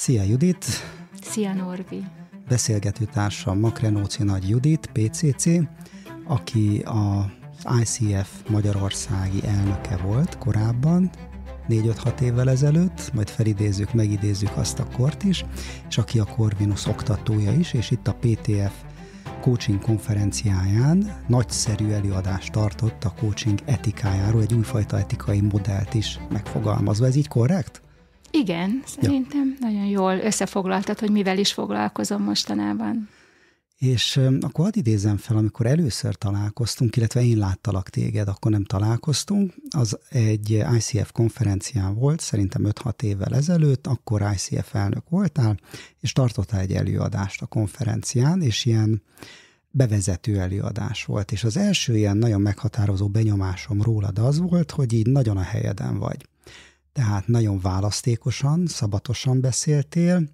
Szia Judit! Szia Norbi! Beszélgető társam Makrenóci Nagy Judit, PCC, aki a ICF Magyarországi elnöke volt korábban, 4-5-6 évvel ezelőtt, majd felidézzük, megidézzük azt a kort is, és aki a Corvinus oktatója is, és itt a PTF coaching konferenciáján nagyszerű előadást tartott a coaching etikájáról, egy újfajta etikai modellt is megfogalmazva. Ez így korrekt? Igen, szerintem ja. nagyon jól összefoglaltad, hogy mivel is foglalkozom mostanában. És akkor hadd idézem fel, amikor először találkoztunk, illetve én láttalak téged, akkor nem találkoztunk, az egy ICF konferencián volt, szerintem 5-6 évvel ezelőtt, akkor ICF elnök voltál, és tartottál egy előadást a konferencián, és ilyen bevezető előadás volt, és az első ilyen nagyon meghatározó benyomásom rólad az volt, hogy így nagyon a helyeden vagy. Tehát nagyon választékosan, szabatosan beszéltél,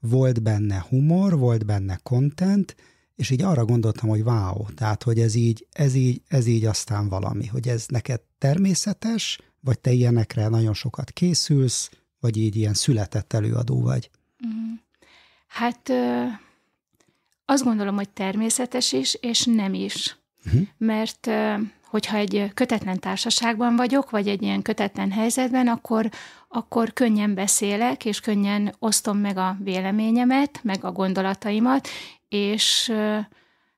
volt benne humor, volt benne content, és így arra gondoltam, hogy wow, tehát, hogy ez így, ez így, ez így aztán valami, hogy ez neked természetes, vagy te ilyenekre nagyon sokat készülsz, vagy így ilyen született előadó vagy? Mm. Hát azt gondolom, hogy természetes is, és nem is. Uh-huh. Mert hogyha egy kötetlen társaságban vagyok, vagy egy ilyen kötetlen helyzetben, akkor, akkor könnyen beszélek, és könnyen osztom meg a véleményemet, meg a gondolataimat, és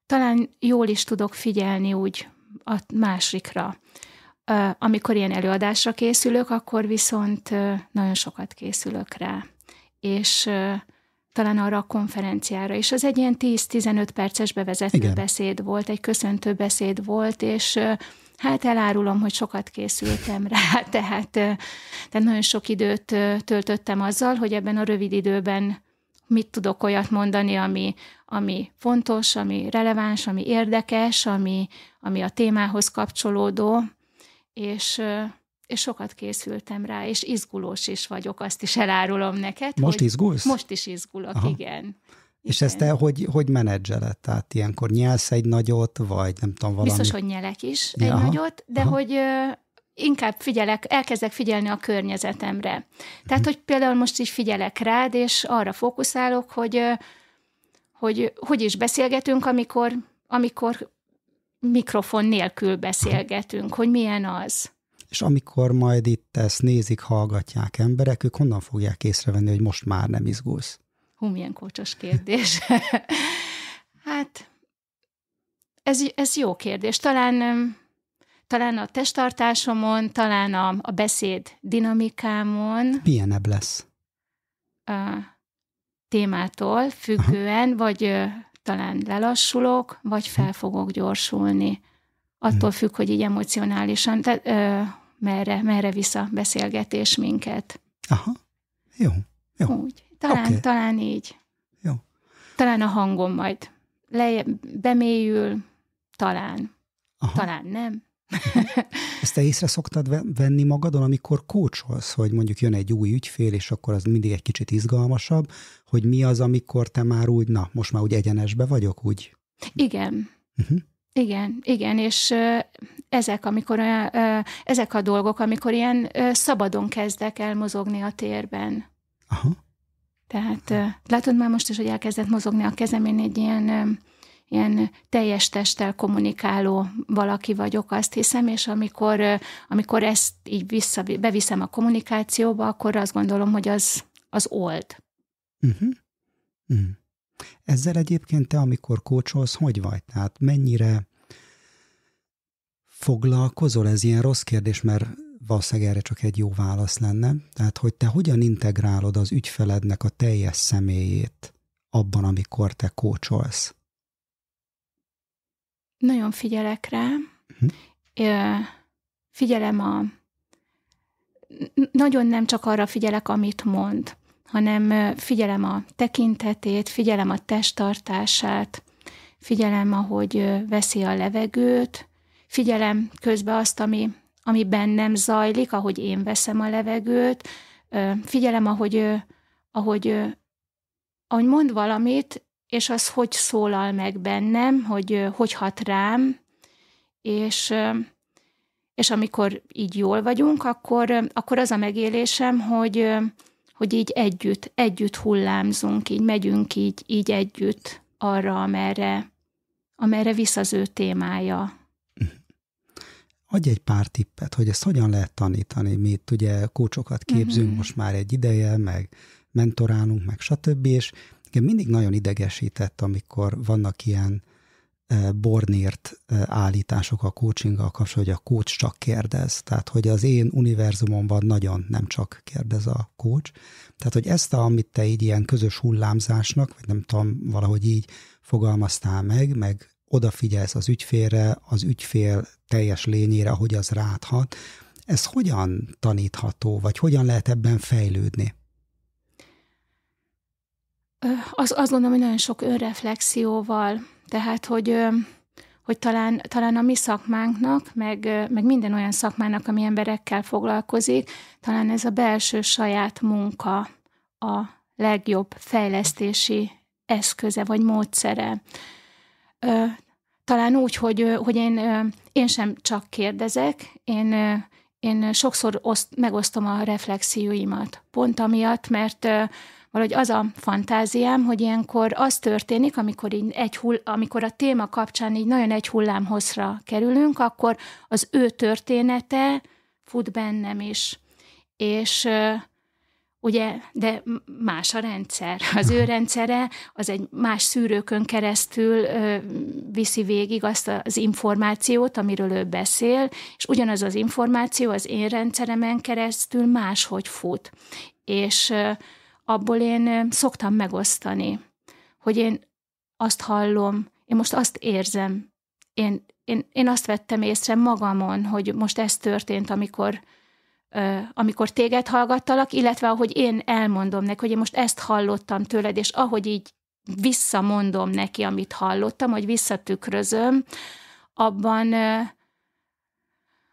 talán jól is tudok figyelni úgy a másikra. Amikor ilyen előadásra készülök, akkor viszont nagyon sokat készülök rá. És talán arra a konferenciára is. Az egy ilyen 10-15 perces bevezető Igen. beszéd volt, egy köszöntő beszéd volt, és hát elárulom, hogy sokat készültem rá, tehát, tehát nagyon sok időt töltöttem azzal, hogy ebben a rövid időben mit tudok olyat mondani, ami, ami fontos, ami releváns, ami érdekes, ami, ami a témához kapcsolódó, és és sokat készültem rá, és izgulós is vagyok, azt is elárulom neked. Most izgulsz? Most is izgulok, Aha. igen. És igen. ezt te hogy, hogy menedzseled? Tehát ilyenkor nyelsz egy nagyot, vagy nem tudom, valami? Biztos, hogy nyelek is ja, egy aha, nagyot, de aha. hogy ö, inkább figyelek, elkezdek figyelni a környezetemre. Tehát, hmm. hogy például most is figyelek rád, és arra fókuszálok, hogy ö, hogy, hogy is beszélgetünk, amikor, amikor mikrofon nélkül beszélgetünk, hogy milyen az és amikor majd itt ezt nézik, hallgatják emberek, ők honnan fogják észrevenni, hogy most már nem izgulsz? Hú, milyen kócsos kérdés. hát, ez, ez jó kérdés. Talán, talán a testtartásomon, talán a, a beszéd dinamikámon. Milyenebb lesz? A témától függően, Aha. vagy talán lelassulok, vagy fel fogok gyorsulni. Attól hm. függ, hogy így emocionálisan. Tehát, merre, merre visz a beszélgetés minket. Aha, jó. jó. Úgy. Talán, okay. talán így. Jó. Talán a hangom majd le, bemélyül, talán. Aha. Talán nem. Ezt te észre szoktad venni magadon, amikor kócsolsz, hogy mondjuk jön egy új ügyfél, és akkor az mindig egy kicsit izgalmasabb, hogy mi az, amikor te már úgy, na, most már úgy egyenesbe vagyok, úgy? Igen. Uh-huh. Igen, igen, és ezek, amikor, ezek a dolgok, amikor ilyen szabadon kezdek el mozogni a térben. Aha. Tehát látod már most is, hogy elkezdett mozogni a kezem, én egy ilyen, ilyen teljes testtel kommunikáló valaki vagyok, azt hiszem, és amikor, amikor ezt így vissza, beviszem a kommunikációba, akkor azt gondolom, hogy az, az old. Uh-huh. Uh-huh. Ezzel egyébként te, amikor kócsolsz, hogy vagy? Tehát mennyire foglalkozol? Ez ilyen rossz kérdés, mert valószínűleg erre csak egy jó válasz lenne. Tehát, hogy te hogyan integrálod az ügyfelednek a teljes személyét abban, amikor te kócsolsz? Nagyon figyelek rá. Hm. Figyelem a... Nagyon nem csak arra figyelek, amit mond, hanem figyelem a tekintetét, figyelem a testtartását, figyelem, ahogy veszi a levegőt, figyelem közben azt, ami, ami bennem zajlik, ahogy én veszem a levegőt, figyelem, ahogy, ahogy, ahogy mond valamit, és az hogy szólal meg bennem, hogy hogy hat rám, és, és amikor így jól vagyunk, akkor, akkor az a megélésem, hogy, hogy így együtt, együtt hullámzunk, így megyünk így, így együtt arra, amerre, amerre visz az ő témája. Adj egy pár tippet, hogy ezt hogyan lehet tanítani. Mi itt ugye kócsokat képzünk uh-huh. most már egy ideje, meg mentorálunk, meg stb. És igen, mindig nagyon idegesített, amikor vannak ilyen bornért állítások a coachinggal kapcsolatban, hogy a coach csak kérdez. Tehát, hogy az én univerzumomban nagyon nem csak kérdez a coach. Tehát, hogy ezt, a, amit te így ilyen közös hullámzásnak, vagy nem tudom, valahogy így fogalmaztál meg, meg odafigyelsz az ügyfélre, az ügyfél teljes lényére, hogy az ráthat. Ez hogyan tanítható, vagy hogyan lehet ebben fejlődni? Az, azt gondolom, hogy nagyon sok önreflexióval, tehát, hogy, hogy talán, talán a mi szakmánknak, meg, meg minden olyan szakmának, ami emberekkel foglalkozik, talán ez a belső saját munka a legjobb fejlesztési eszköze vagy módszere talán úgy, hogy, hogy én, én sem csak kérdezek, én, én sokszor oszt, megosztom a reflexióimat. Pont amiatt, mert valahogy az a fantáziám, hogy ilyenkor az történik, amikor, így egy hull, amikor a téma kapcsán így nagyon egy hullámhozra kerülünk, akkor az ő története fut bennem is. És ugye, de más a rendszer. Az ő rendszere az egy más szűrőkön keresztül ö, viszi végig azt az információt, amiről ő beszél, és ugyanaz az információ az én rendszeremen keresztül máshogy fut. És ö, abból én szoktam megosztani, hogy én azt hallom, én most azt érzem, én, én, én azt vettem észre magamon, hogy most ez történt, amikor amikor téged hallgattalak, illetve ahogy én elmondom neki, hogy én most ezt hallottam tőled, és ahogy így visszamondom neki, amit hallottam, hogy visszatükrözöm, abban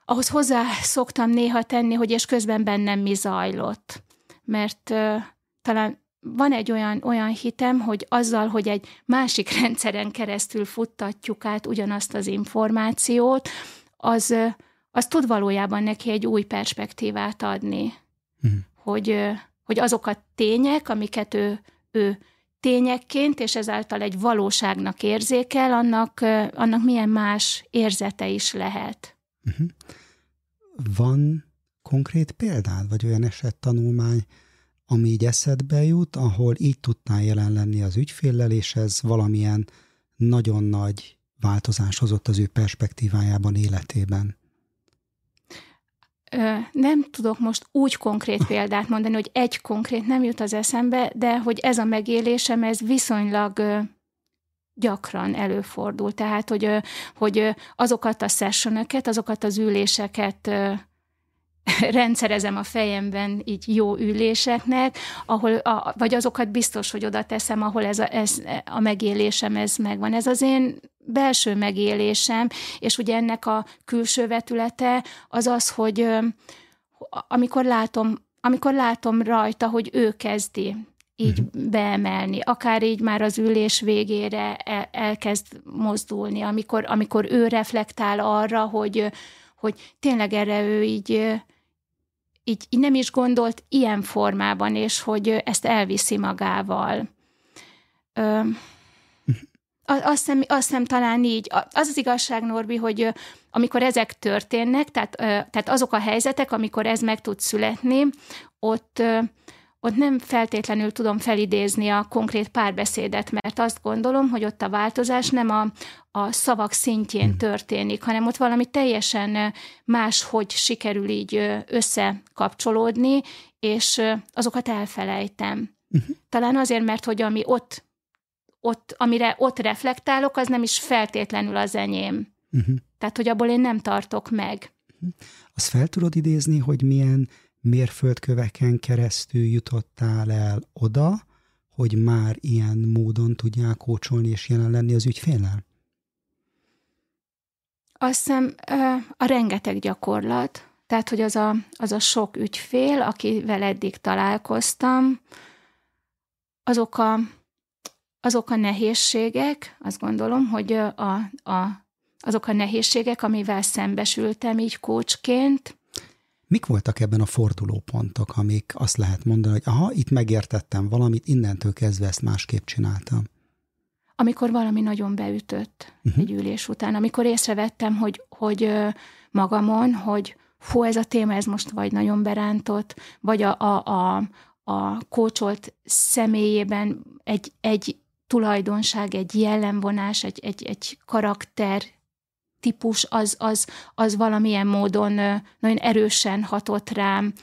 ahhoz hozzá szoktam néha tenni, hogy és közben bennem mi zajlott. Mert talán van egy olyan, olyan hitem, hogy azzal, hogy egy másik rendszeren keresztül futtatjuk át ugyanazt az információt, az, az tud valójában neki egy új perspektívát adni. Mm. Hogy, hogy azok a tények, amiket ő, ő tényekként, és ezáltal egy valóságnak érzékel, annak, annak milyen más érzete is lehet. Uh-huh. Van konkrét példád, vagy olyan esettanulmány, ami így eszedbe jut, ahol így tudtál jelen lenni az ügyféllel, és ez valamilyen nagyon nagy változás hozott az ő perspektívájában, életében? nem tudok most úgy konkrét példát mondani, hogy egy konkrét nem jut az eszembe, de hogy ez a megélésem, ez viszonylag gyakran előfordul. Tehát, hogy, hogy azokat a sessionöket, azokat az üléseket rendszerezem a fejemben így jó üléseknek, ahol, a, vagy azokat biztos, hogy oda teszem, ahol ez a, ez a megélésem ez megvan. Ez az én belső megélésem, és ugye ennek a külső vetülete az az, hogy amikor látom, amikor látom rajta, hogy ő kezdi így uh-huh. beemelni, akár így már az ülés végére el, elkezd mozdulni, amikor, amikor ő reflektál arra, hogy, hogy tényleg erre ő így így, így nem is gondolt ilyen formában, és hogy ezt elviszi magával. Ö, azt hiszem, azt hiszem talán így. Az az igazság, Norbi, hogy amikor ezek történnek, tehát, tehát azok a helyzetek, amikor ez meg tud születni, ott, ott nem feltétlenül tudom felidézni a konkrét párbeszédet, mert azt gondolom, hogy ott a változás nem a, a szavak szintjén hmm. történik, hanem ott valami teljesen máshogy sikerül így összekapcsolódni, és azokat elfelejtem. Uh-huh. Talán azért, mert hogy ami ott, ott, amire ott reflektálok, az nem is feltétlenül az enyém. Uh-huh. Tehát, hogy abból én nem tartok meg. Uh-huh. Azt fel tudod idézni, hogy milyen mérföldköveken keresztül jutottál el oda, hogy már ilyen módon tudjál kócsolni és jelen lenni az ügyféllel? Azt hiszem a rengeteg gyakorlat, tehát, hogy az a, az a sok ügyfél, akivel eddig találkoztam, azok a, azok a nehézségek, azt gondolom, hogy a, a, azok a nehézségek, amivel szembesültem így kócsként, Mik voltak ebben a fordulópontok, amik azt lehet mondani, hogy aha, itt megértettem valamit, innentől kezdve ezt másképp csináltam? Amikor valami nagyon beütött uh-huh. egy ülés után, amikor észrevettem, hogy, hogy magamon, hogy fú, ez a téma, ez most vagy nagyon berántott, vagy a, a, a, a kócsolt személyében egy, egy tulajdonság, egy jellemvonás, egy, egy, egy karakter típus, az, az, az valamilyen módon nagyon erősen hatott rám,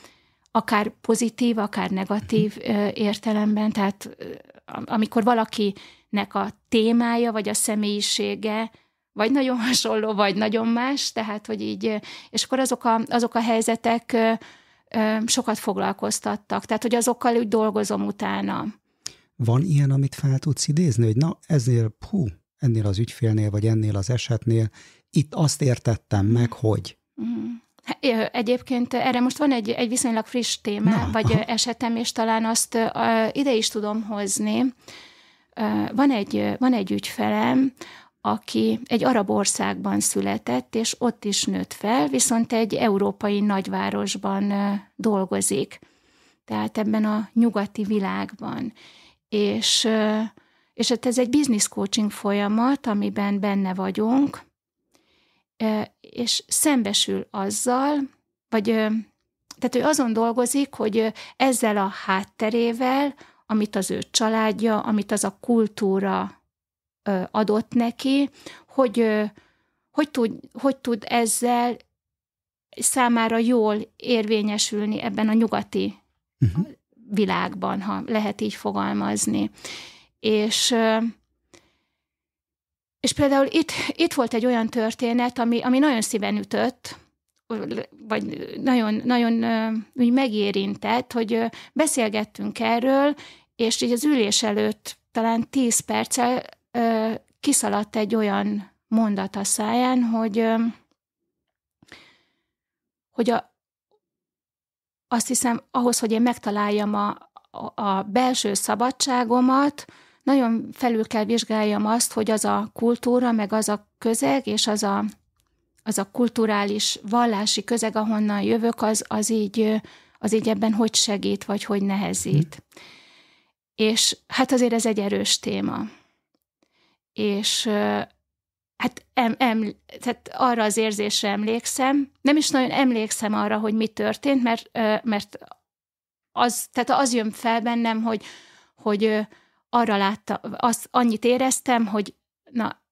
akár pozitív, akár negatív értelemben. Tehát amikor valakinek a témája, vagy a személyisége, vagy nagyon hasonló, vagy nagyon más, tehát, hogy így, és akkor azok a, azok a helyzetek sokat foglalkoztattak, tehát, hogy azokkal úgy dolgozom utána. Van ilyen, amit fel tudsz idézni, hogy na, ezért, hú, ennél az ügyfélnél, vagy ennél az esetnél, itt azt értettem meg, hogy... Mm. Egyébként erre most van egy, egy viszonylag friss téma, Na, vagy aha. esetem, és talán azt uh, ide is tudom hozni. Uh, van, egy, van egy ügyfelem, aki egy arab országban született, és ott is nőtt fel, viszont egy európai nagyvárosban dolgozik. Tehát ebben a nyugati világban. És, és hát ez egy business coaching folyamat, amiben benne vagyunk, és szembesül azzal, vagy tehát ő azon dolgozik, hogy ezzel a hátterével, amit az ő családja, amit az a kultúra adott neki, hogy hogy tud, hogy tud ezzel számára jól érvényesülni ebben a nyugati uh-huh. világban, ha lehet így fogalmazni. És és például itt, itt volt egy olyan történet, ami, ami nagyon szíven ütött, vagy nagyon, nagyon úgy megérintett, hogy beszélgettünk erről, és így az ülés előtt talán tíz perccel kiszaladt egy olyan mondat a száján, hogy, hogy a, azt hiszem, ahhoz, hogy én megtaláljam a, a, belső szabadságomat, nagyon felül kell vizsgáljam azt, hogy az a kultúra, meg az a közeg, és az a, az a kulturális, vallási közeg, ahonnan jövök, az, az, így, az így ebben hogy segít, vagy hogy nehezít. Hm. És hát azért ez egy erős téma. És hát em, em, tehát arra az érzésre emlékszem, nem is nagyon emlékszem arra, hogy mi történt, mert, mert az, tehát az jön fel bennem, hogy, hogy arra látta, azt annyit éreztem, hogy na,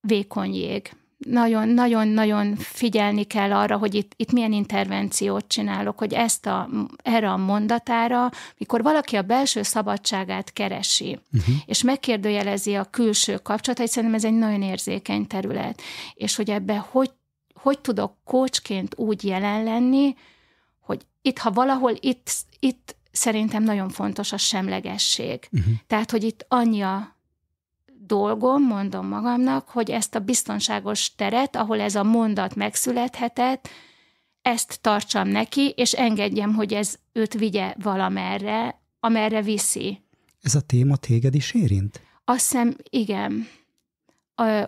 vékony jég. Nagyon-nagyon-nagyon figyelni kell arra, hogy itt, itt milyen intervenciót csinálok, hogy ezt a, erre a mondatára, mikor valaki a belső szabadságát keresi, uh-huh. és megkérdőjelezi a külső kapcsolatait, szerintem ez egy nagyon érzékeny terület. És hogy ebbe hogy, hogy tudok kócsként úgy jelen lenni, hogy itt, ha valahol itt, itt szerintem nagyon fontos a semlegesség. Uh-huh. Tehát, hogy itt annyi a dolgom, mondom magamnak, hogy ezt a biztonságos teret, ahol ez a mondat megszülethetett, ezt tartsam neki, és engedjem, hogy ez őt vigye valamerre, amerre viszi. Ez a téma téged is érint? Azt hiszem, igen.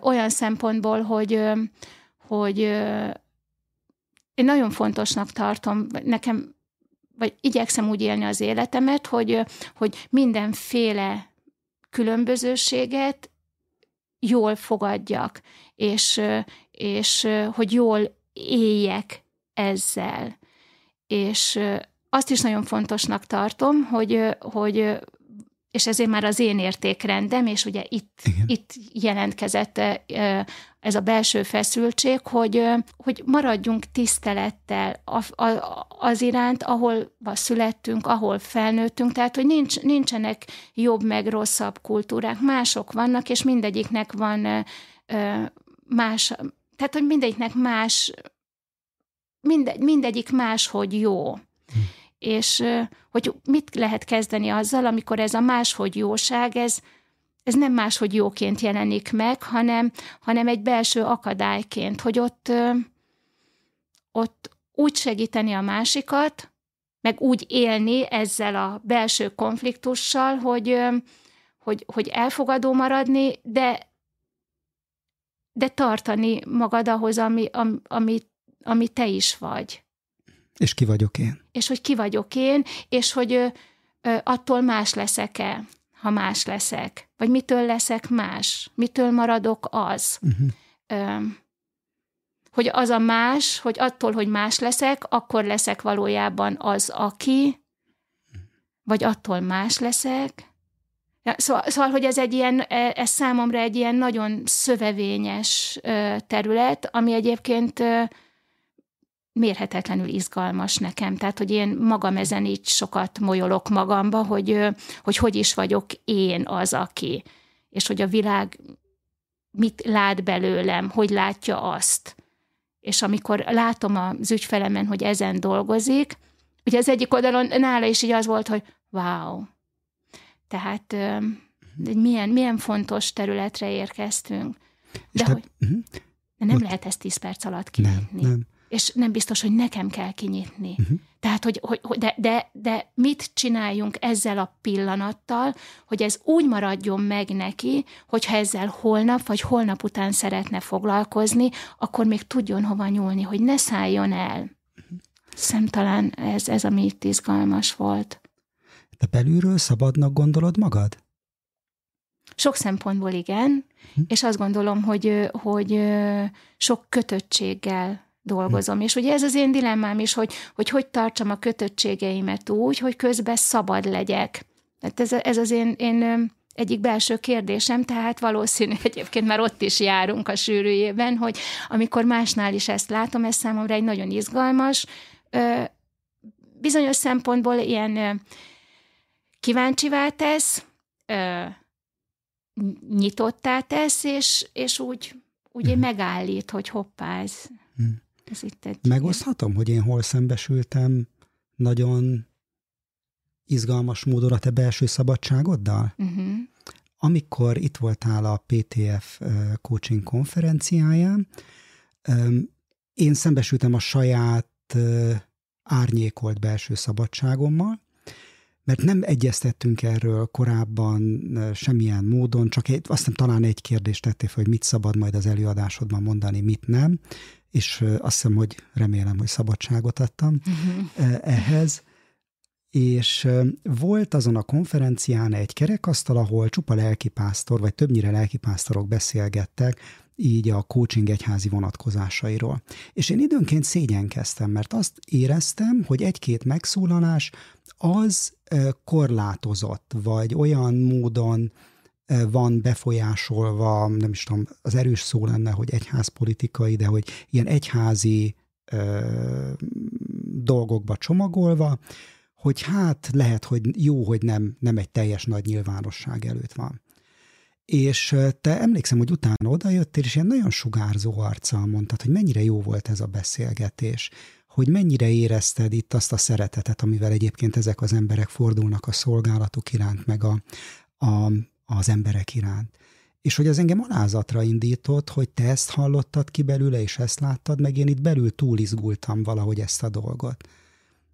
Olyan szempontból, hogy, hogy én nagyon fontosnak tartom, nekem vagy igyekszem úgy élni az életemet, hogy, hogy mindenféle különbözőséget jól fogadjak, és, és hogy jól éljek ezzel. És azt is nagyon fontosnak tartom, hogy, hogy és ezért már az én értékrendem, és ugye itt, itt jelentkezett ez a belső feszültség, hogy, hogy maradjunk tisztelettel az iránt, ahol születtünk, ahol felnőttünk, tehát hogy nincs, nincsenek jobb meg rosszabb kultúrák, mások vannak, és mindegyiknek van más, tehát hogy mindegyiknek más, mindegy, mindegyik máshogy jó. Hm és hogy mit lehet kezdeni azzal, amikor ez a máshogy jóság, ez, ez nem máshogy jóként jelenik meg, hanem, hanem egy belső akadályként, hogy ott, ott úgy segíteni a másikat, meg úgy élni ezzel a belső konfliktussal, hogy, hogy, hogy elfogadó maradni, de, de tartani magad ahhoz, ami, ami, ami, ami te is vagy. És ki vagyok én. És hogy ki vagyok én, és hogy ö, ö, attól más leszek-e, ha más leszek. Vagy mitől leszek más? Mitől maradok az? Uh-huh. Ö, hogy az a más, hogy attól, hogy más leszek, akkor leszek valójában az, aki, vagy attól más leszek. Szóval, szóval, hogy ez egy ilyen, e, ez számomra egy ilyen nagyon szövevényes terület, ami egyébként mérhetetlenül izgalmas nekem. Tehát, hogy én magam ezen így sokat molyolok magamba, hogy, hogy hogy is vagyok én az, aki. És hogy a világ mit lát belőlem, hogy látja azt. És amikor látom az ügyfelemen, hogy ezen dolgozik, ugye az egyik oldalon nála is így az volt, hogy wow. Tehát egy milyen, milyen fontos területre érkeztünk. De, hogy, uh-huh. de nem lehet ezt tíz perc alatt kinyitni. Nem, nem. És nem biztos, hogy nekem kell kinyitni. Uh-huh. Tehát, hogy, hogy de, de, de mit csináljunk ezzel a pillanattal, hogy ez úgy maradjon meg neki, hogyha ezzel holnap vagy holnap után szeretne foglalkozni, akkor még tudjon hova nyúlni, hogy ne szálljon el. Uh-huh. Szem talán ez, ez, ami itt izgalmas volt. De belülről szabadnak gondolod magad? Sok szempontból igen, hm. és azt gondolom, hogy, hogy sok kötöttséggel dolgozom. És ugye ez az én dilemmám is, hogy, hogy hogy tartsam a kötöttségeimet úgy, hogy közben szabad legyek. Tehát ez, ez az én, én egyik belső kérdésem, tehát valószínű egyébként már ott is járunk a sűrűjében, hogy amikor másnál is ezt látom, ez számomra egy nagyon izgalmas, bizonyos szempontból ilyen kíváncsivá tesz, nyitottá tesz, és, és úgy, úgy mhm. megállít, hogy hoppá, ez, mhm. Ez itt egy... Megoszthatom, hogy én hol szembesültem nagyon izgalmas módon a te belső szabadságoddal? Uh-huh. Amikor itt voltál a PTF coaching konferenciáján, én szembesültem a saját árnyékolt belső szabadságommal, mert nem egyeztettünk erről korábban semmilyen módon, csak egy, aztán talán egy kérdést tettél fel, hogy mit szabad majd az előadásodban mondani, mit nem, és azt hiszem, hogy remélem, hogy szabadságot adtam uh-huh. ehhez. És volt azon a konferencián egy kerekasztal, ahol csupa lelkipásztor, vagy többnyire lelkipásztorok beszélgettek, így a coaching egyházi vonatkozásairól. És én időnként szégyenkeztem, mert azt éreztem, hogy egy-két megszólalás az korlátozott, vagy olyan módon van befolyásolva, nem is tudom, az erős szó lenne, hogy egyházpolitikai, de hogy ilyen egyházi ö, dolgokba csomagolva, hogy hát lehet, hogy jó, hogy nem, nem egy teljes nagy nyilvánosság előtt van. És te emlékszem, hogy utána odajöttél, és ilyen nagyon sugárzó arccal mondtad, hogy mennyire jó volt ez a beszélgetés, hogy mennyire érezted itt azt a szeretetet, amivel egyébként ezek az emberek fordulnak a szolgálatuk iránt, meg a, a, az emberek iránt. És hogy az engem alázatra indított, hogy te ezt hallottad ki belőle, és ezt láttad, meg én itt belül túlizgultam valahogy ezt a dolgot.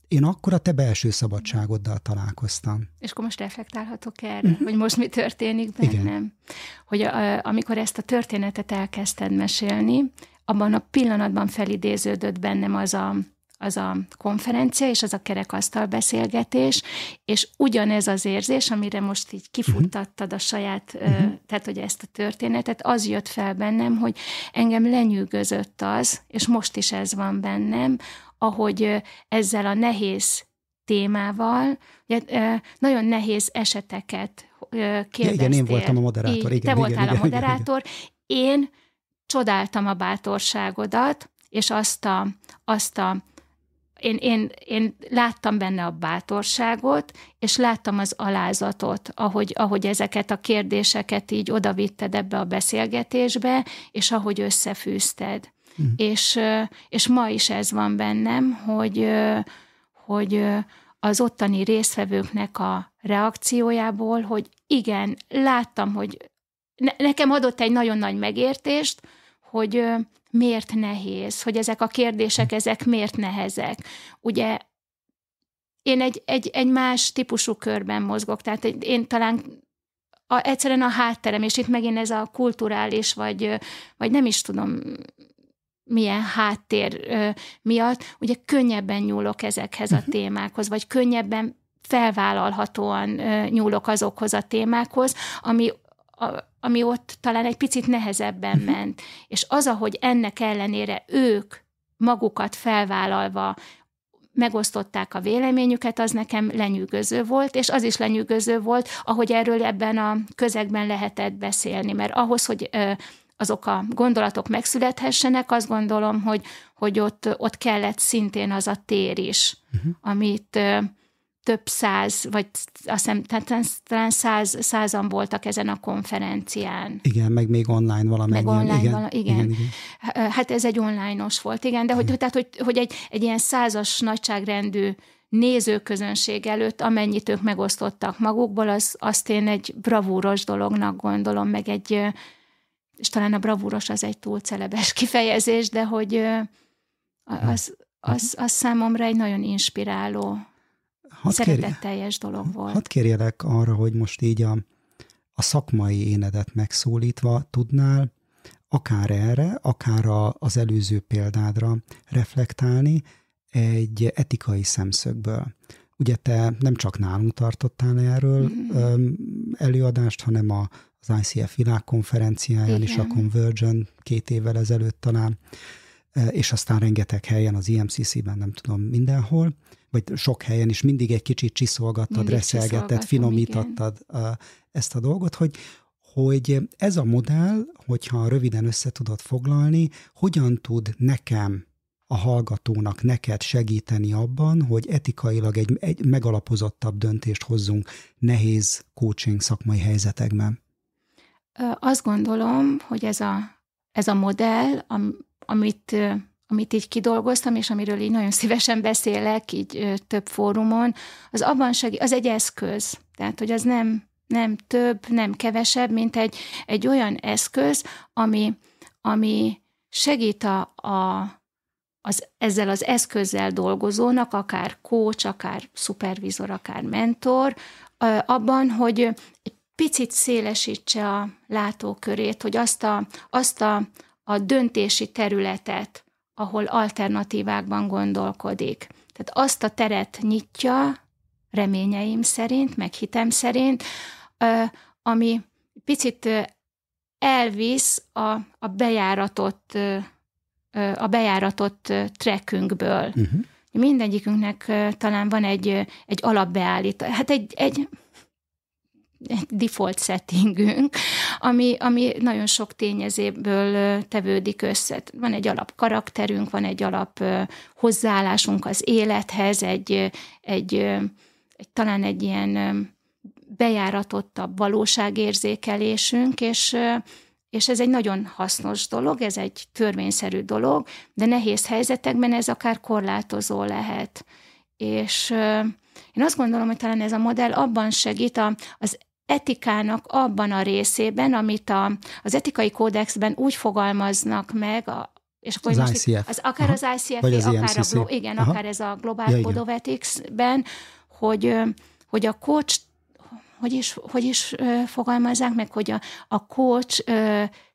Én akkor a te belső szabadságoddal találkoztam. És akkor most reflektálhatok erre, uh-huh. hogy most mi történik bennem. Igen. Hogy a, amikor ezt a történetet elkezdted mesélni, abban a pillanatban felidéződött bennem az a, az a konferencia és az a kerekasztal beszélgetés, és ugyanez az érzés, amire most így kifuttattad a saját, uh-huh. tehát hogy ezt a történetet, az jött fel bennem, hogy engem lenyűgözött az, és most is ez van bennem, ahogy ezzel a nehéz témával, ugye, nagyon nehéz eseteket kérdeztél. Ja, igen, én voltam a moderátor. Így, igen, te igen, voltál igen, a moderátor. Igen. Én csodáltam a bátorságodat, és azt a, azt a én, én, én láttam benne a bátorságot, és láttam az alázatot, ahogy, ahogy ezeket a kérdéseket így odavitted ebbe a beszélgetésbe, és ahogy összefűzted. Mm. És, és ma is ez van bennem, hogy, hogy az ottani résztvevőknek a reakciójából, hogy igen, láttam, hogy ne, nekem adott egy nagyon nagy megértést, hogy miért nehéz, hogy ezek a kérdések, ezek miért nehezek. Ugye én egy, egy, egy más típusú körben mozgok, tehát én talán a, egyszerűen a hátterem, és itt megint ez a kulturális, vagy, vagy nem is tudom, milyen háttér miatt, ugye könnyebben nyúlok ezekhez a mhm. témákhoz, vagy könnyebben felvállalhatóan nyúlok azokhoz a témákhoz, ami, a, ami ott talán egy picit nehezebben mhm. ment. És az, ahogy ennek ellenére ők magukat felvállalva megosztották a véleményüket, az nekem lenyűgöző volt, és az is lenyűgöző volt, ahogy erről ebben a közegben lehetett beszélni, mert ahhoz, hogy azok a gondolatok megszülethessenek, azt gondolom, hogy, hogy ott, ott kellett szintén az a tér is, uh-huh. amit több száz, vagy azt hiszem, tehát talán száz, százan voltak ezen a konferencián. Igen, meg még online valamennyi. Meg online, igen, vala, igen. igen, igen. Hát ez egy online-os volt, igen, de hogy, igen. tehát, hogy, hogy egy, egy ilyen százas nagyságrendű nézőközönség előtt, amennyit ők megosztottak magukból, az, azt én egy bravúros dolognak gondolom, meg egy, és talán a bravúros az egy túl celebes kifejezés, de hogy az, az, az számomra egy nagyon inspiráló Hadd szeretetteljes dolog volt. Hadd kérjelek arra, hogy most így a, a szakmai énedet megszólítva tudnál akár erre, akár a, az előző példádra reflektálni egy etikai szemszögből. Ugye te nem csak nálunk tartottál erről mm-hmm. előadást, hanem a, az ICF világkonferenciáján Igen. is, a Convergent két évvel ezelőtt talán, és aztán rengeteg helyen, az IMCC-ben, nem tudom, mindenhol vagy sok helyen is mindig egy kicsit csiszolgattad, mindig reszelgetted, finomítottad igen. ezt a dolgot, hogy, hogy ez a modell, hogyha röviden össze tudod foglalni, hogyan tud nekem, a hallgatónak, neked segíteni abban, hogy etikailag egy, egy megalapozottabb döntést hozzunk nehéz coaching szakmai helyzetekben? Azt gondolom, hogy ez a, ez a modell, am, amit amit így kidolgoztam, és amiről így nagyon szívesen beszélek, így több fórumon, az abban segít, az egy eszköz. Tehát, hogy az nem, nem több, nem kevesebb, mint egy, egy olyan eszköz, ami, ami segít a, a, az, ezzel az eszközzel dolgozónak, akár coach, akár szupervizor, akár mentor, abban, hogy egy picit szélesítse a látókörét, hogy azt a, azt a, a döntési területet, ahol alternatívákban gondolkodik. Tehát azt a teret nyitja, reményeim szerint, meg hitem szerint, ami picit elvisz a, a bejáratott a bejáratott trekkünkből. Uh-huh. Mindegyikünknek talán van egy, egy alapbeállítás, hát egy, egy default settingünk, ami, ami nagyon sok tényezéből tevődik össze. Van egy alap karakterünk, van egy alap hozzáállásunk az élethez, egy, egy, egy talán egy ilyen bejáratottabb valóságérzékelésünk, és, és ez egy nagyon hasznos dolog, ez egy törvényszerű dolog, de nehéz helyzetekben ez akár korlátozó lehet. És én azt gondolom, hogy talán ez a modell abban segít az etikának abban a részében, amit a, az etikai kódexben úgy fogalmaznak meg, a, és akkor az most ICF. Az, akár Aha. az ICF, Vagy az akár, a, Glo, igen, Aha. akár ez a Global ja, Code of Ethics-ben, hogy, hogy a coach hogy is, hogy is fogalmazzák meg, hogy a, a coach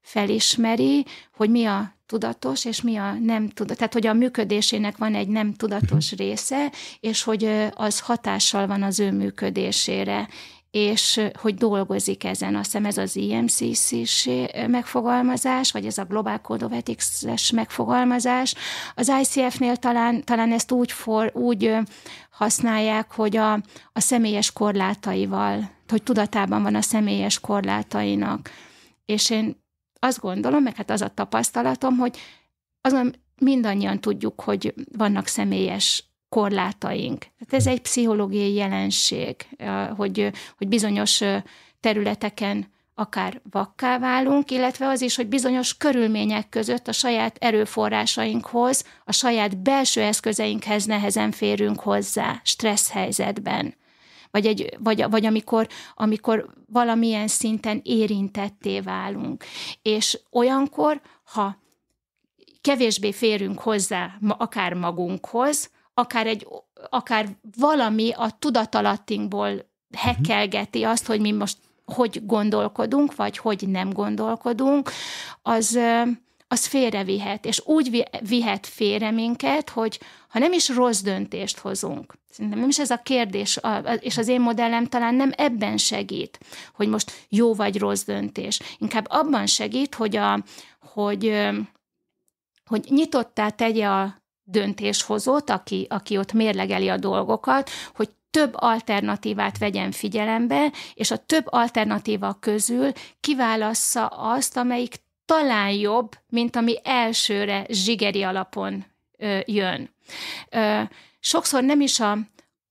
felismeri, hogy mi a tudatos, és mi a nem tudatos. Tehát, hogy a működésének van egy nem tudatos uh-huh. része, és hogy az hatással van az ő működésére és hogy dolgozik ezen. Azt hiszem ez az IMCC-s megfogalmazás, vagy ez a Global Code of Ethics-es megfogalmazás. Az ICF-nél talán, talán ezt úgy, for, úgy használják, hogy a, a személyes korlátaival, hogy tudatában van a személyes korlátainak. És én azt gondolom, meg hát az a tapasztalatom, hogy azon mindannyian tudjuk, hogy vannak személyes korlátaink. Tehát ez egy pszichológiai jelenség, hogy, hogy bizonyos területeken akár vakká válunk, illetve az is, hogy bizonyos körülmények között a saját erőforrásainkhoz, a saját belső eszközeinkhez nehezen férünk hozzá, stressz helyzetben. Vagy, egy, vagy, vagy amikor, amikor valamilyen szinten érintetté válunk. És olyankor, ha kevésbé férünk hozzá akár magunkhoz, akár, egy, akár valami a tudatalattinkból hekkelgeti azt, hogy mi most hogy gondolkodunk, vagy hogy nem gondolkodunk, az, az félrevihet, és úgy vihet félre minket, hogy ha nem is rossz döntést hozunk, szerintem nem is ez a kérdés, és az én modellem talán nem ebben segít, hogy most jó vagy rossz döntés. Inkább abban segít, hogy, a, hogy, hogy nyitottá tegye a döntéshozót, aki, aki ott mérlegeli a dolgokat, hogy több alternatívát vegyen figyelembe, és a több alternatíva közül kiválassza azt, amelyik talán jobb, mint ami elsőre zsigeri alapon ö, jön. Ö, sokszor nem is a,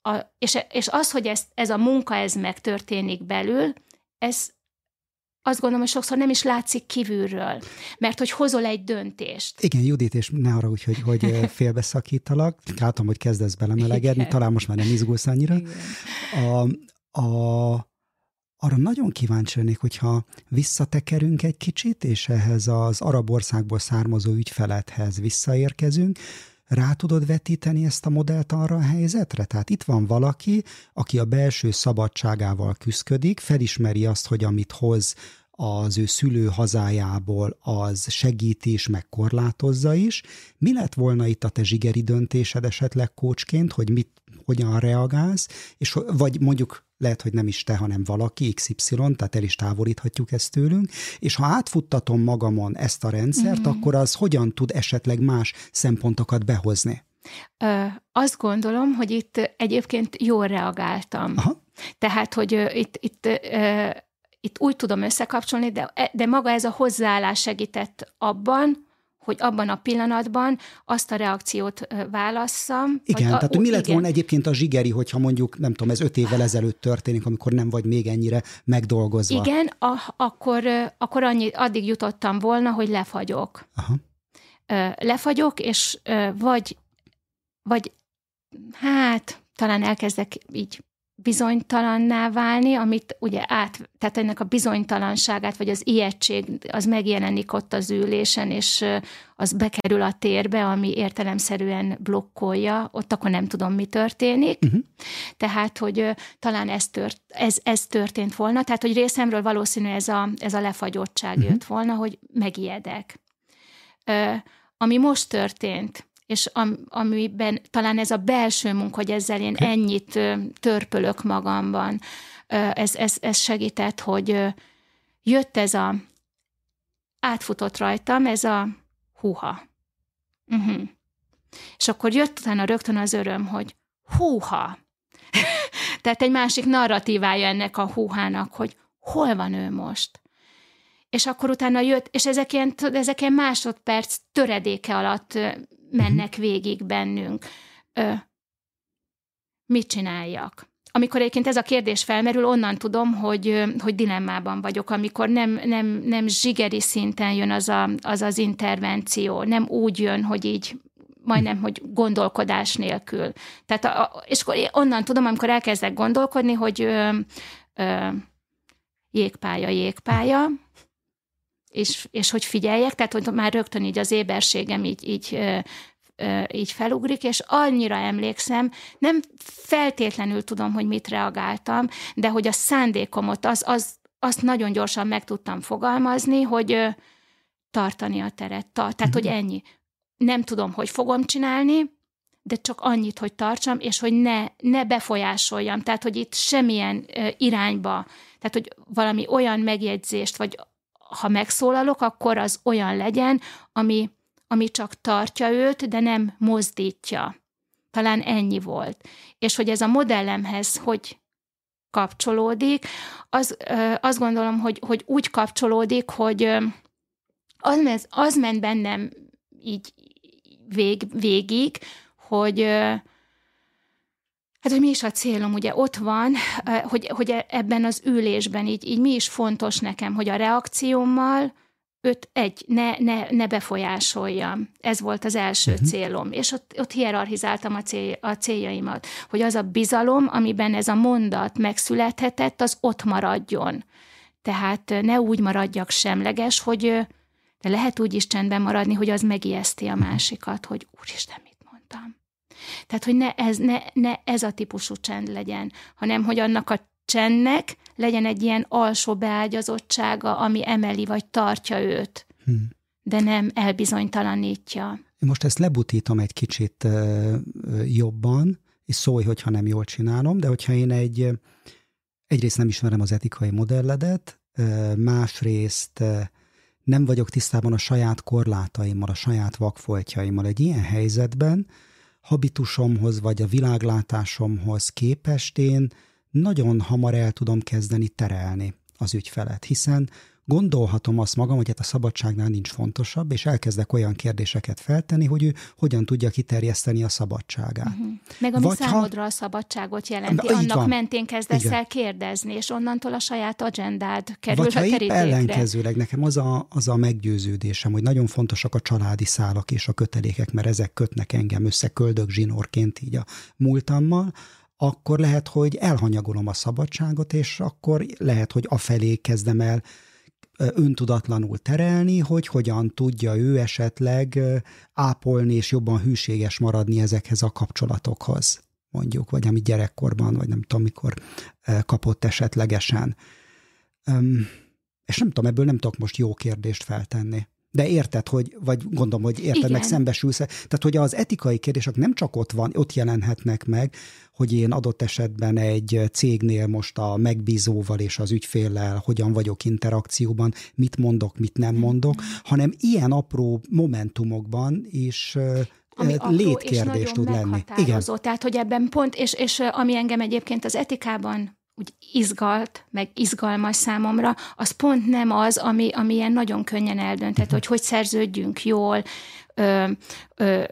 a és, és az, hogy ez, ez a munka, ez megtörténik belül, ez azt gondolom, hogy sokszor nem is látszik kívülről, mert hogy hozol egy döntést. Igen, Judit, és ne arra úgy, hogy, hogy félbeszakítalak. Látom, hogy kezdesz belemelegedni, Igen. talán most már nem izgulsz annyira. A, a, arra nagyon kíváncsi lennék, hogyha visszatekerünk egy kicsit, és ehhez az arab országból származó ügyfelethez visszaérkezünk, rá tudod vetíteni ezt a modellt arra a helyzetre? Tehát itt van valaki, aki a belső szabadságával küzdik, felismeri azt, hogy amit hoz az ő szülő hazájából, az segíti és megkorlátozza is. Mi lett volna itt a te zsigeri döntésed esetleg kócsként, hogy mit, hogyan reagálsz, és vagy mondjuk lehet, hogy nem is te, hanem valaki, XY, tehát el is távolíthatjuk ezt tőlünk, és ha átfuttatom magamon ezt a rendszert, mm-hmm. akkor az hogyan tud esetleg más szempontokat behozni? Ö, azt gondolom, hogy itt egyébként jól reagáltam. Aha. Tehát, hogy itt, itt, ö, itt úgy tudom összekapcsolni, de, de maga ez a hozzáállás segített abban, hogy abban a pillanatban azt a reakciót válasszam. Igen, a, tehát hogy mi lett igen. volna egyébként a zsigeri, hogyha mondjuk, nem tudom, ez öt évvel ezelőtt történik, amikor nem vagy még ennyire megdolgozva. Igen, a, akkor, akkor annyi, addig jutottam volna, hogy lefagyok. Aha. Lefagyok, és vagy, vagy hát talán elkezdek így bizonytalanná válni, amit ugye át, tehát ennek a bizonytalanságát, vagy az ijegység, az megjelenik ott az ülésen, és az bekerül a térbe, ami értelemszerűen blokkolja, ott akkor nem tudom, mi történik. Uh-huh. Tehát, hogy talán ez, tört, ez, ez történt volna, tehát, hogy részemről valószínű ez a, ez a lefagyottság uh-huh. jött volna, hogy megijedek. Ami most történt, és am, amiben talán ez a belső munka, hogy ezzel én ennyit törpölök magamban, ez, ez, ez segített, hogy jött ez a, átfutott rajtam ez a húha. Uh-huh. És akkor jött utána rögtön az öröm, hogy húha. Tehát egy másik narratívája ennek a húhának, hogy hol van ő most. És akkor utána jött, és ezek ilyen, ezek ilyen másodperc töredéke alatt mennek végig bennünk. Ö, mit csináljak? Amikor egyébként ez a kérdés felmerül, onnan tudom, hogy, hogy dilemmában vagyok, amikor nem, nem, nem zsigeri szinten jön az, a, az az intervenció, nem úgy jön, hogy így majdnem, hogy gondolkodás nélkül. Tehát, a, és akkor onnan tudom, amikor elkezdek gondolkodni, hogy ö, ö, jégpálya, jégpálya, és, és hogy figyeljek, tehát hogy már rögtön így az éberségem így, így, így felugrik, és annyira emlékszem, nem feltétlenül tudom, hogy mit reagáltam, de hogy a szándékomot, az, az, azt nagyon gyorsan meg tudtam fogalmazni, hogy tartani a teret. Tart, tehát, hogy mhm. ennyi. Nem tudom, hogy fogom csinálni, de csak annyit, hogy tartsam, és hogy ne, ne befolyásoljam. Tehát, hogy itt semmilyen irányba, tehát, hogy valami olyan megjegyzést, vagy ha megszólalok, akkor az olyan legyen, ami, ami csak tartja őt, de nem mozdítja. Talán ennyi volt. És hogy ez a modellemhez hogy kapcsolódik, az, azt gondolom, hogy, hogy úgy kapcsolódik, hogy az, az ment bennem így vég, végig, hogy Hát, hogy mi is a célom, ugye ott van, hogy, hogy ebben az ülésben így, így mi is fontos nekem, hogy a reakciómmal őt egy, ne, ne, ne befolyásoljam. Ez volt az első uh-huh. célom. És ott, ott hierarchizáltam a, cél, a céljaimat, hogy az a bizalom, amiben ez a mondat megszülethetett, az ott maradjon. Tehát ne úgy maradjak semleges, hogy de lehet úgy is csendben maradni, hogy az megijeszti a másikat, hogy úristen, mit mondtam. Tehát, hogy ne ez, ne, ne ez a típusú csend legyen, hanem hogy annak a csendnek legyen egy ilyen alsó beágyazottsága, ami emeli vagy tartja őt. Hmm. de nem elbizonytalanítja. Most ezt lebutítom egy kicsit jobban, és szólj, hogyha nem jól csinálom, de hogyha én egy, egyrészt nem ismerem az etikai modelledet, másrészt nem vagyok tisztában a saját korlátaimmal, a saját vakfoltjaimmal. Egy ilyen helyzetben habitusomhoz vagy a világlátásomhoz képest én nagyon hamar el tudom kezdeni terelni az ügyfelet, hiszen gondolhatom azt magam, hogy hát a szabadságnál nincs fontosabb, és elkezdek olyan kérdéseket feltenni, hogy ő hogyan tudja kiterjeszteni a szabadságát. Uh-huh. Meg ami Vagy számodra ha... a szabadságot jelenti, de, annak van. mentén kezdesz Igen. el kérdezni, és onnantól a saját agendád kerül Vagy a ha épp ellenkezőleg, nekem az a, az a meggyőződésem, hogy nagyon fontosak a családi szálak és a kötelékek, mert ezek kötnek engem össze köldök zsinórként így a múltammal, akkor lehet, hogy elhanyagolom a szabadságot, és akkor lehet, hogy afelé kezdem el öntudatlanul terelni, hogy hogyan tudja ő esetleg ápolni és jobban hűséges maradni ezekhez a kapcsolatokhoz, mondjuk, vagy ami gyerekkorban, vagy nem tudom, mikor kapott esetlegesen. És nem tudom, ebből nem tudok most jó kérdést feltenni. De érted, hogy, vagy gondolom, hogy érted, Igen. meg szembesülsz. Tehát, hogy az etikai kérdések nem csak ott van, ott jelenhetnek meg, hogy én adott esetben egy cégnél most a megbízóval és az ügyféllel hogyan vagyok interakcióban, mit mondok, mit nem mondok, hanem ilyen apró momentumokban is ami létkérdés tud lenni. Igen. Tehát, hogy ebben pont, és, és ami engem egyébként az etikában úgy izgalt, meg izgalmas számomra, az pont nem az, ami, ami ilyen nagyon könnyen eldönthet, hogy hogy szerződjünk jól, ö, ö,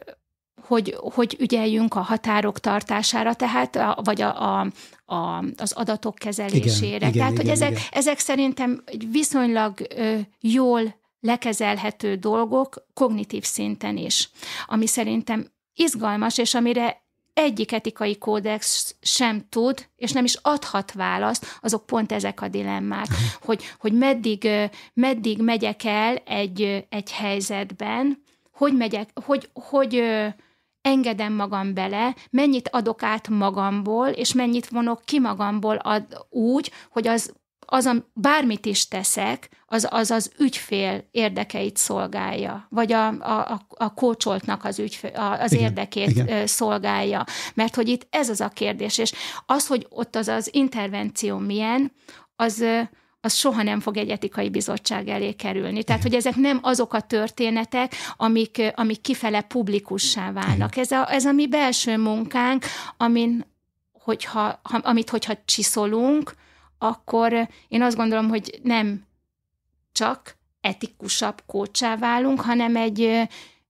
hogy, hogy ügyeljünk a határok tartására, tehát, a, vagy a, a, a, az adatok kezelésére. Igen, tehát, igen, hogy igen, ezek, igen. ezek szerintem viszonylag ö, jól lekezelhető dolgok kognitív szinten is, ami szerintem izgalmas, és amire egyik etikai kódex sem tud, és nem is adhat választ, azok pont ezek a dilemmák, hogy, hogy meddig, meddig megyek el egy, egy helyzetben, hogy megyek, hogy, hogy engedem magam bele, mennyit adok át magamból, és mennyit vonok ki magamból ad, úgy, hogy az az, a, bármit is teszek, az, az az ügyfél érdekeit szolgálja, vagy a, a, a kócsoltnak az, ügyfél, az igen, érdekét igen. szolgálja. Mert hogy itt ez az a kérdés, és az, hogy ott az az intervenció milyen, az, az soha nem fog egy etikai bizottság elé kerülni. Tehát, hogy ezek nem azok a történetek, amik, amik kifele publikussá válnak. Ez a, ez a mi belső munkánk, amin, hogyha, ha, amit hogyha csiszolunk, akkor én azt gondolom, hogy nem csak etikusabb kócsá válunk, hanem egy,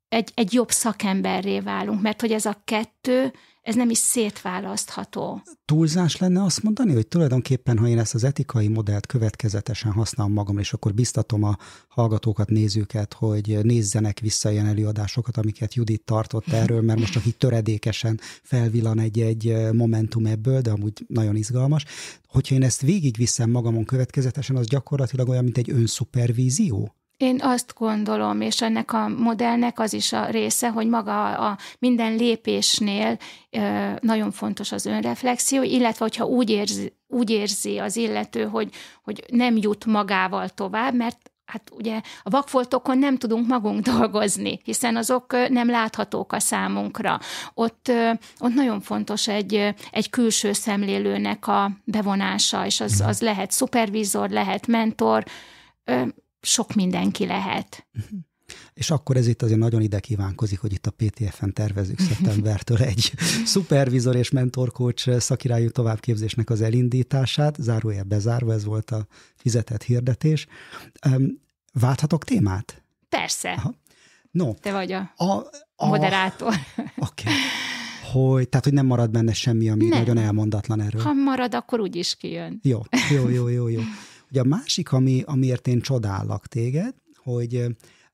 egy, egy jobb szakemberré válunk, mert hogy ez a kettő, ez nem is szétválasztható. Túlzás lenne azt mondani, hogy tulajdonképpen, ha én ezt az etikai modellt következetesen használom magam, és akkor biztatom a hallgatókat, nézőket, hogy nézzenek vissza ilyen előadásokat, amiket Judit tartott erről, mert most csak így töredékesen felvillan egy-egy momentum ebből, de amúgy nagyon izgalmas. Hogyha én ezt végigviszem magamon következetesen, az gyakorlatilag olyan, mint egy önszupervízió? Én azt gondolom, és ennek a modellnek az is a része, hogy maga a minden lépésnél nagyon fontos az önreflexió, illetve hogyha úgy érzi, úgy érzi az illető, hogy, hogy nem jut magával tovább, mert hát ugye a vakfoltokon nem tudunk magunk dolgozni, hiszen azok nem láthatók a számunkra. Ott, ott nagyon fontos egy, egy külső szemlélőnek a bevonása, és az, az lehet szupervizor, lehet mentor, sok mindenki lehet. És akkor ez itt azért nagyon ide kívánkozik, hogy itt a PTF-en tervezünk szeptembertől egy szupervizor és mentorkócs szakirányú továbbképzésnek az elindítását, zárójel bezárva, ez volt a fizetett hirdetés. Válthatok témát? Persze. Aha. No, Te vagy a, a, a moderátor. Oké. Okay. Hogy, tehát, hogy nem marad benne semmi, ami nem. nagyon elmondatlan erről. Ha marad, akkor úgy is kijön. Jó, jó, jó, jó, jó. Ugye a másik, ami, amiért én csodálok téged, hogy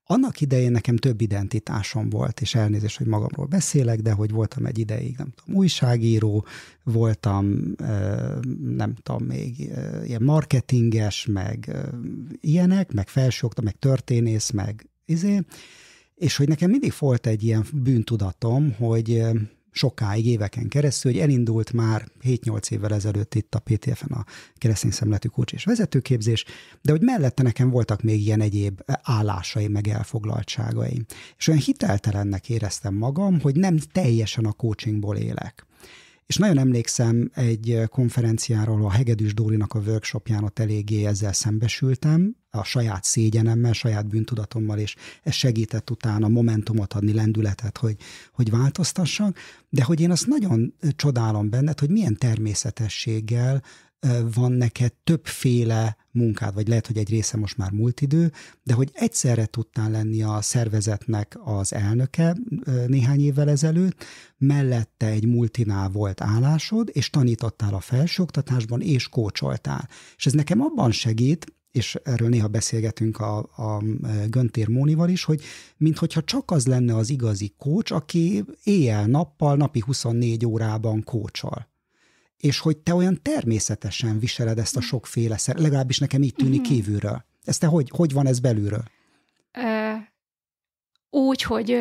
annak idején nekem több identitásom volt, és elnézést, hogy magamról beszélek, de hogy voltam egy ideig, nem tudom, újságíró, voltam, nem tudom, még ilyen marketinges, meg ilyenek, meg felsőokta, meg történész, meg izé, és hogy nekem mindig volt egy ilyen bűntudatom, hogy sokáig, éveken keresztül, hogy elindult már 7-8 évvel ezelőtt itt a PTF-en a keresztény szemletű kócs és vezetőképzés, de hogy mellette nekem voltak még ilyen egyéb állásaim, meg elfoglaltságaim. És olyan hiteltelennek éreztem magam, hogy nem teljesen a coachingból élek. És nagyon emlékszem egy konferenciáról, a Hegedűs Dórinak a workshopján ott eléggé ezzel szembesültem, a saját szégyenemmel, saját bűntudatommal, és ez segített utána momentumot adni, lendületet, hogy, hogy változtassak, de hogy én azt nagyon csodálom benned, hogy milyen természetességgel van neked többféle munkád, vagy lehet, hogy egy része most már múlt idő, de hogy egyszerre tudtál lenni a szervezetnek az elnöke néhány évvel ezelőtt, mellette egy multinál volt állásod, és tanítottál a felsőoktatásban, és kócsoltál. És ez nekem abban segít, és erről néha beszélgetünk a, a Göntér Mónival is, hogy minthogyha csak az lenne az igazi kócs, aki éjjel-nappal, napi 24 órában kócsol és hogy te olyan természetesen viseled ezt a sokféle szer, legalábbis nekem így tűnik uh-huh. kívülről. Ez te hogy, hogy van ez belülről? Ö, úgy, hogy,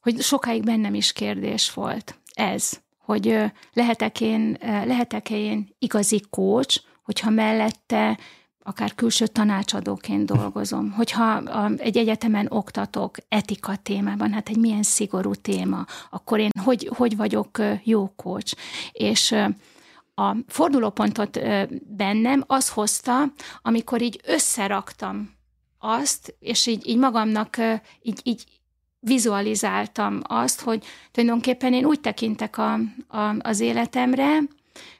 hogy sokáig bennem is kérdés volt ez, hogy lehetek én, lehetek én igazi kócs, hogyha mellette akár külső tanácsadóként dolgozom, hogyha egy egyetemen oktatok etika témában, hát egy milyen szigorú téma, akkor én hogy, hogy vagyok jó kócs. És a fordulópontot bennem az hozta, amikor így összeraktam azt, és így, így magamnak így, így vizualizáltam azt, hogy tulajdonképpen én úgy tekintek a, a, az életemre,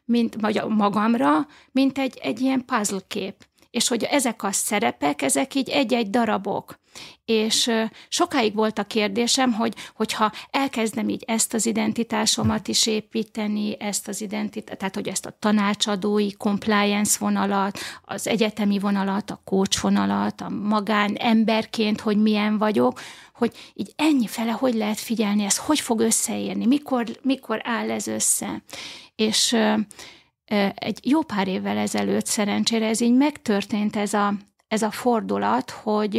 mint, vagy magamra, mint egy, egy ilyen puzzle kép és hogy ezek a szerepek, ezek így egy-egy darabok. És sokáig volt a kérdésem, hogy hogyha elkezdem így ezt az identitásomat is építeni, ezt az identitást, tehát hogy ezt a tanácsadói compliance vonalat, az egyetemi vonalat, a coach vonalat, a magán emberként, hogy milyen vagyok, hogy így ennyi fele hogy lehet figyelni, ez hogy fog összeérni, mikor, mikor áll ez össze. És egy jó pár évvel ezelőtt szerencsére ez így megtörtént ez a, ez a fordulat, hogy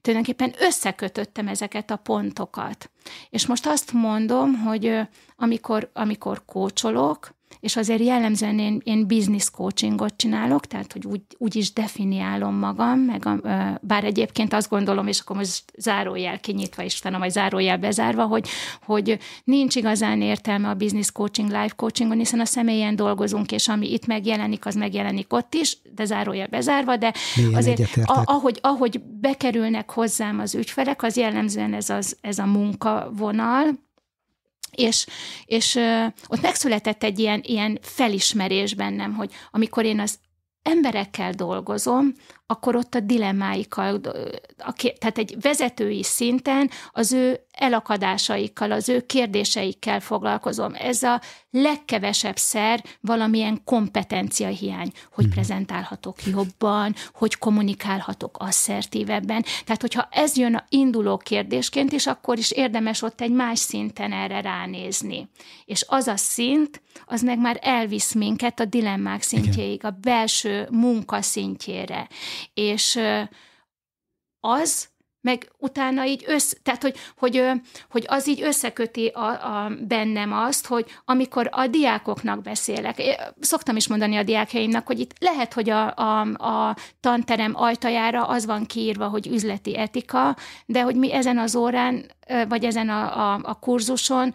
tulajdonképpen összekötöttem ezeket a pontokat. És most azt mondom, hogy amikor, amikor kócsolok, és azért jellemzően én, én business coachingot csinálok, tehát hogy úgy, úgy is definiálom magam, meg a, bár egyébként azt gondolom, és akkor most zárójel kinyitva is utána vagy zárójel bezárva, hogy, hogy nincs igazán értelme a business coaching, life coachingon, hiszen a személyen dolgozunk, és ami itt megjelenik, az megjelenik ott is, de zárójel bezárva, de Milyen azért a, ahogy, ahogy bekerülnek hozzám az ügyfelek, az jellemzően ez, az, ez a munkavonal, és, és ott megszületett egy ilyen, ilyen felismerés bennem, hogy amikor én az emberekkel dolgozom, akkor ott a dilemmáikkal, tehát egy vezetői szinten az ő elakadásaikkal, az ő kérdéseikkel foglalkozom. Ez a legkevesebb szer valamilyen kompetencia hiány, hogy mm. prezentálhatok jobban, hogy kommunikálhatok asszertívebben. Tehát, hogyha ez jön a induló kérdésként, és akkor is érdemes ott egy más szinten erre ránézni. És az a szint, az meg már elvisz minket a dilemmák szintjéig, a belső munka szintjére és az meg utána így össz, tehát hogy, hogy, hogy az így összeköti a, a, bennem azt, hogy amikor a diákoknak beszélek, szoktam is mondani a diákjaimnak, hogy itt lehet, hogy a, a, a tanterem ajtajára az van kiírva, hogy üzleti etika, de hogy mi ezen az órán, vagy ezen a, a, a kurzuson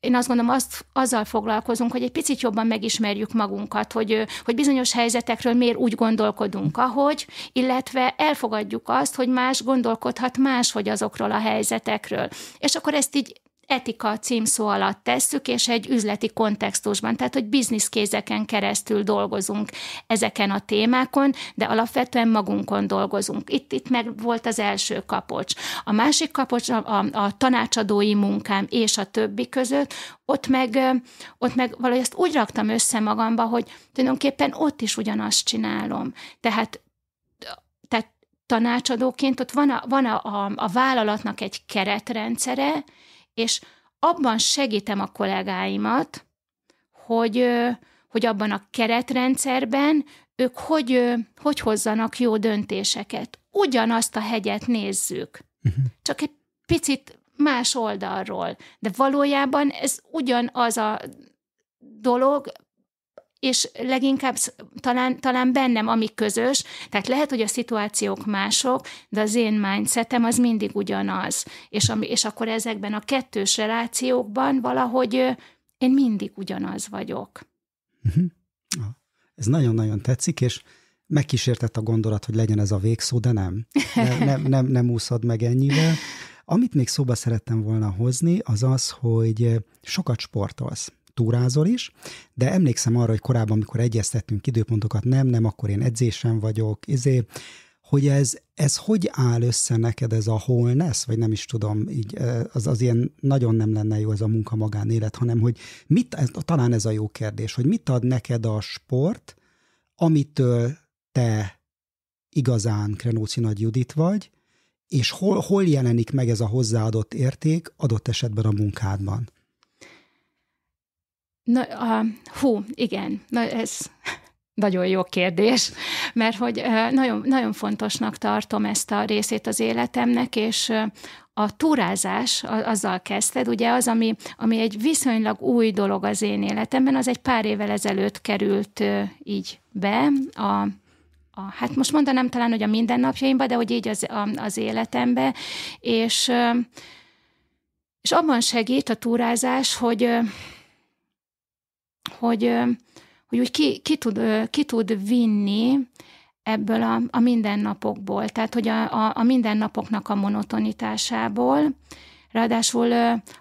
én azt gondolom, azt, azzal foglalkozunk, hogy egy picit jobban megismerjük magunkat, hogy, hogy bizonyos helyzetekről miért úgy gondolkodunk, ahogy, illetve elfogadjuk azt, hogy más gondolkodhat máshogy azokról a helyzetekről. És akkor ezt így etika címszó alatt tesszük, és egy üzleti kontextusban, tehát hogy bizniszkézeken keresztül dolgozunk ezeken a témákon, de alapvetően magunkon dolgozunk. Itt, itt meg volt az első kapocs. A másik kapocs a, a, a tanácsadói munkám és a többi között, ott meg, ott meg valahogy ezt úgy raktam össze magamba, hogy tulajdonképpen ott is ugyanazt csinálom. Tehát tanácsadóként ott van a, van a, a, a vállalatnak egy keretrendszere, és abban segítem a kollégáimat, hogy, hogy abban a keretrendszerben ők hogy, hogy hozzanak jó döntéseket. Ugyanazt a hegyet nézzük. Uh-huh. Csak egy picit más oldalról. De valójában ez ugyanaz a dolog, és leginkább talán, talán bennem, ami közös, tehát lehet, hogy a szituációk mások, de az én mindsetem az mindig ugyanaz. És, ami, és akkor ezekben a kettős relációkban valahogy én mindig ugyanaz vagyok. Uh-huh. Ez nagyon-nagyon tetszik, és megkísértett a gondolat, hogy legyen ez a végszó, de nem. Nem, nem, nem, nem úszod meg ennyivel. Amit még szóba szerettem volna hozni, az az, hogy sokat sportolsz túrázol is, de emlékszem arra, hogy korábban, amikor egyeztettünk időpontokat, nem, nem, akkor én edzésen vagyok, izé, hogy ez, ez hogy áll össze neked ez a wholeness, vagy nem is tudom, így az, az ilyen nagyon nem lenne jó ez a munka magánélet, hanem hogy mit, ez, talán ez a jó kérdés, hogy mit ad neked a sport, amitől te igazán Krenóci Nagy Judit vagy, és hol, hol jelenik meg ez a hozzáadott érték adott esetben a munkádban? Na, a, hú, igen, na ez nagyon jó kérdés, mert hogy nagyon, nagyon fontosnak tartom ezt a részét az életemnek, és a túrázás, azzal kezdted, ugye az, ami, ami egy viszonylag új dolog az én életemben, az egy pár évvel ezelőtt került így be a, hát most mondanám talán, hogy a mindennapjaimba, de hogy így az, az életembe, és, és abban segít a túrázás, hogy hogy, hogy úgy ki, ki, tud, ki tud vinni ebből a, a mindennapokból, tehát hogy a, a, a mindennapoknak a monotonitásából, Ráadásul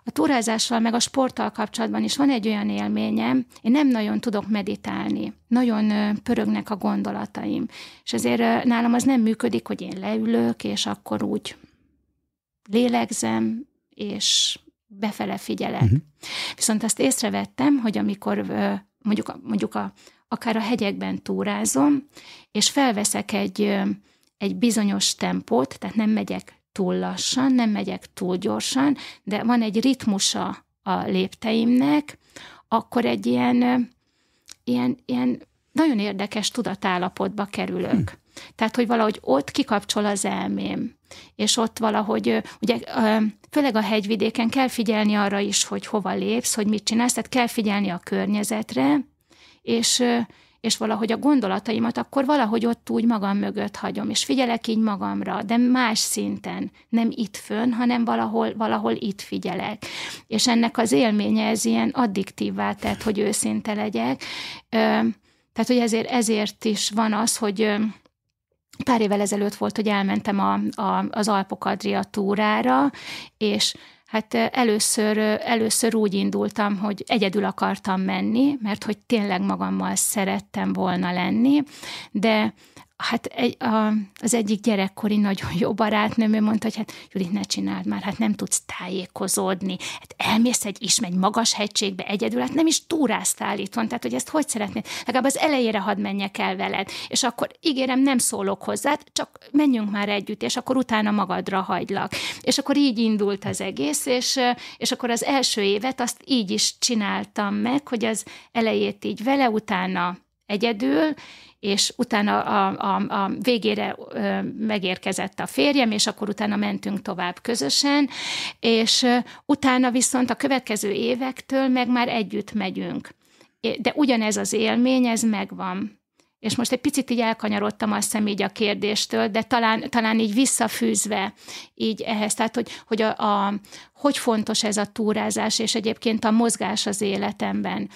a túrázással, meg a sporttal kapcsolatban is van egy olyan élményem, én nem nagyon tudok meditálni, nagyon pörögnek a gondolataim, és ezért nálam az nem működik, hogy én leülök, és akkor úgy lélegzem, és befele figyelek. Uh-huh. Viszont azt észrevettem, hogy amikor mondjuk, mondjuk a, akár a hegyekben túrázom, és felveszek egy, egy bizonyos tempót, tehát nem megyek túl lassan, nem megyek túl gyorsan, de van egy ritmusa a lépteimnek, akkor egy ilyen, ilyen, ilyen nagyon érdekes tudatállapotba kerülök. Hm. Tehát, hogy valahogy ott kikapcsol az elmém, és ott valahogy, ugye főleg a hegyvidéken kell figyelni arra is, hogy hova lépsz, hogy mit csinálsz, tehát kell figyelni a környezetre, és, és valahogy a gondolataimat akkor valahogy ott úgy magam mögött hagyom, és figyelek így magamra, de más szinten, nem itt fönn, hanem valahol, valahol itt figyelek. És ennek az élménye ez ilyen addiktívvá tett, hogy őszinte legyek. Tehát, hogy ezért, ezért is van az, hogy pár évvel ezelőtt volt, hogy elmentem a, a, az Alpokadria túrára, és Hát először, először úgy indultam, hogy egyedül akartam menni, mert hogy tényleg magammal szerettem volna lenni, de hát egy, a, az egyik gyerekkori nagyon jó barátnőm, ő mondta, hogy hát Judit, ne csináld már, hát nem tudsz tájékozódni, hát elmész egy is egy magas hegységbe egyedül, hát nem is túráztál itthon, tehát hogy ezt hogy szeretnéd, legalább az elejére hadd menjek el veled, és akkor ígérem, nem szólok hozzád, csak menjünk már együtt, és akkor utána magadra hagylak. És akkor így indult az egész, és, és akkor az első évet azt így is csináltam meg, hogy az elejét így vele, utána egyedül, és utána a, a, a végére megérkezett a férjem, és akkor utána mentünk tovább közösen, és utána viszont a következő évektől meg már együtt megyünk. De ugyanez az élmény, ez megvan. És most egy picit így elkanyarodtam azt hiszem így a kérdéstől, de talán, talán így visszafűzve így ehhez, tehát hogy, hogy a, a, hogy fontos ez a túrázás, és egyébként a mozgás az életemben.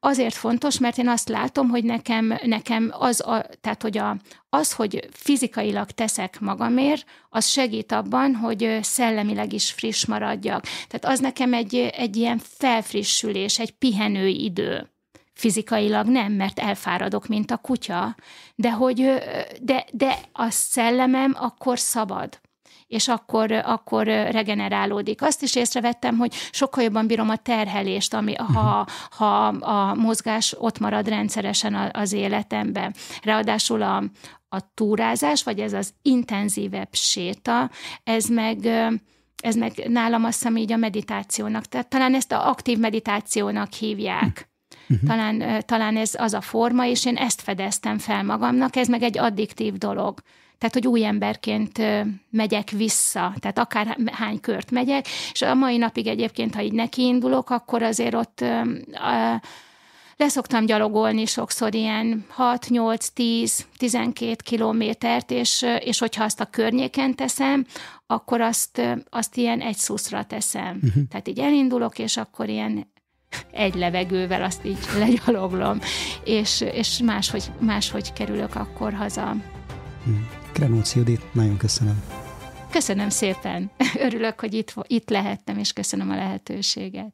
Azért fontos, mert én azt látom, hogy nekem, nekem az, a, tehát hogy a, az, hogy fizikailag teszek magamért, az segít abban, hogy szellemileg is friss maradjak. Tehát az nekem egy, egy ilyen felfrissülés, egy pihenő idő. Fizikailag nem, mert elfáradok, mint a kutya, de, hogy, de, de a szellemem akkor szabad és akkor, akkor regenerálódik. Azt is észrevettem, hogy sokkal jobban bírom a terhelést, ami, ha, mhm. ha a mozgás ott marad rendszeresen az életemben. Ráadásul a, a túrázás, vagy ez az intenzívebb séta, ez meg ez meg nálam azt hiszem így a meditációnak, tehát talán ezt a aktív meditációnak hívják. Uh-huh. Talán, talán ez az a forma, és én ezt fedeztem fel magamnak, ez meg egy addiktív dolog. Tehát, hogy új emberként megyek vissza, tehát akár hány kört megyek, és a mai napig egyébként, ha így nekiindulok, akkor azért ott leszoktam gyalogolni sokszor ilyen 6, 8, 10, 12 kilométert, és, és hogyha azt a környéken teszem, akkor azt, azt ilyen egy szuszra teszem. Uh-huh. Tehát így elindulok, és akkor ilyen egy levegővel azt így legyaloglom, és, és máshogy, máshogy kerülök akkor haza. Krenóc Judit, nagyon köszönöm. Köszönöm szépen. Örülök, hogy itt, itt lehettem, és köszönöm a lehetőséget.